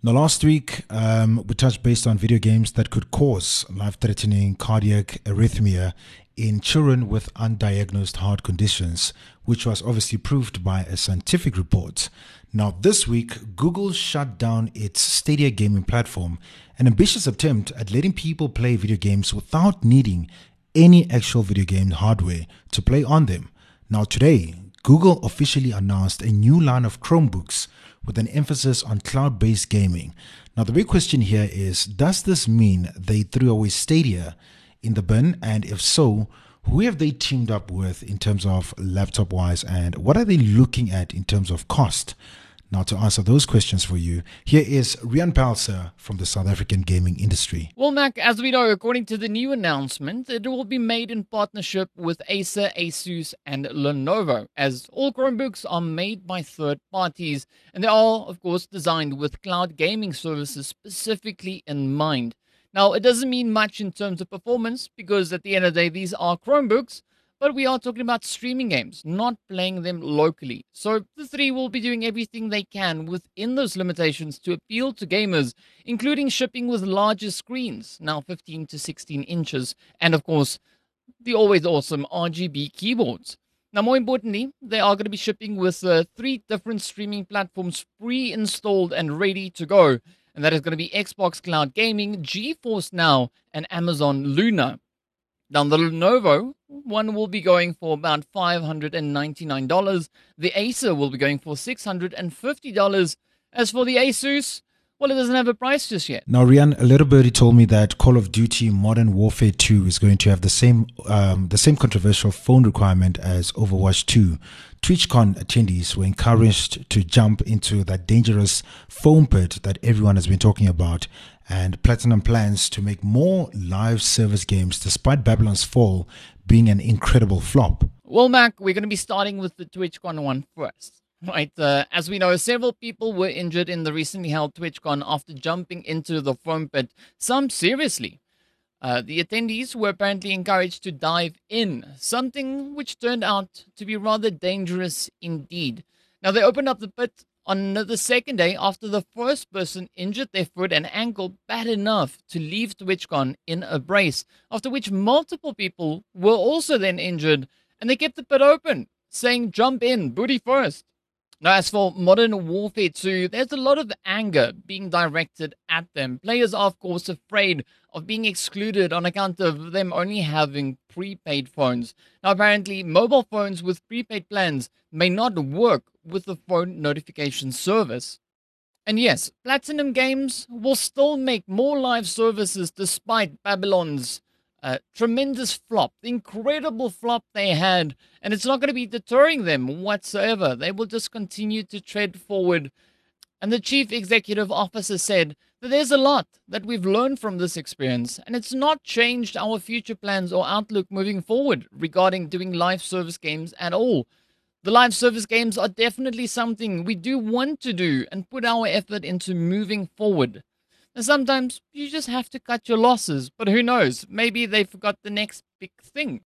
Now, last week, um, we touched based on video games that could cause life threatening cardiac arrhythmia in children with undiagnosed heart conditions, which was obviously proved by a scientific report. Now, this week, Google shut down its Stadia gaming platform, an ambitious attempt at letting people play video games without needing any actual video game hardware to play on them. Now, today, Google officially announced a new line of Chromebooks with an emphasis on cloud based gaming. Now, the big question here is Does this mean they threw away Stadia in the bin? And if so, who have they teamed up with in terms of laptop wise, and what are they looking at in terms of cost? Now, to answer those questions for you, here is Rian Pelser from the South African gaming industry. Well, Mac, as we know, according to the new announcement, it will be made in partnership with Acer, Asus, and Lenovo, as all Chromebooks are made by third parties, and they are, of course, designed with cloud gaming services specifically in mind. Now, it doesn't mean much in terms of performance because at the end of the day, these are Chromebooks, but we are talking about streaming games, not playing them locally. So the three will be doing everything they can within those limitations to appeal to gamers, including shipping with larger screens, now 15 to 16 inches, and of course, the always awesome RGB keyboards. Now, more importantly, they are going to be shipping with uh, three different streaming platforms pre installed and ready to go. And that is going to be Xbox Cloud Gaming, GeForce Now, and Amazon Luna. Now, the Lenovo one will be going for about $599. The Acer will be going for $650. As for the Asus, well, it doesn't have a price just yet. Now, Rian, a little birdie told me that Call of Duty Modern Warfare 2 is going to have the same um, the same controversial phone requirement as Overwatch 2. TwitchCon attendees were encouraged to jump into that dangerous foam pit that everyone has been talking about and Platinum plans to make more live service games despite Babylon's Fall being an incredible flop. Well, Mac, we're going to be starting with the TwitchCon one first. Right, uh, as we know, several people were injured in the recently held TwitchCon after jumping into the foam pit, some seriously. Uh, the attendees were apparently encouraged to dive in, something which turned out to be rather dangerous indeed. Now, they opened up the pit on the second day after the first person injured their foot and ankle bad enough to leave TwitchCon in a brace, after which multiple people were also then injured and they kept the pit open, saying, Jump in, booty first. Now, as for Modern Warfare 2, there's a lot of anger being directed at them. Players are, of course, afraid of being excluded on account of them only having prepaid phones. Now, apparently, mobile phones with prepaid plans may not work with the phone notification service. And yes, Platinum Games will still make more live services despite Babylon's uh, tremendous flop, incredible flop they had, and it's not going to be deterring them whatsoever. They will just continue to tread forward. And the chief executive officer said that there's a lot that we've learned from this experience, and it's not changed our future plans or outlook moving forward regarding doing live service games at all. The live service games are definitely something we do want to do and put our effort into moving forward. And sometimes you just have to cut your losses, but who knows? Maybe they forgot the next big thing.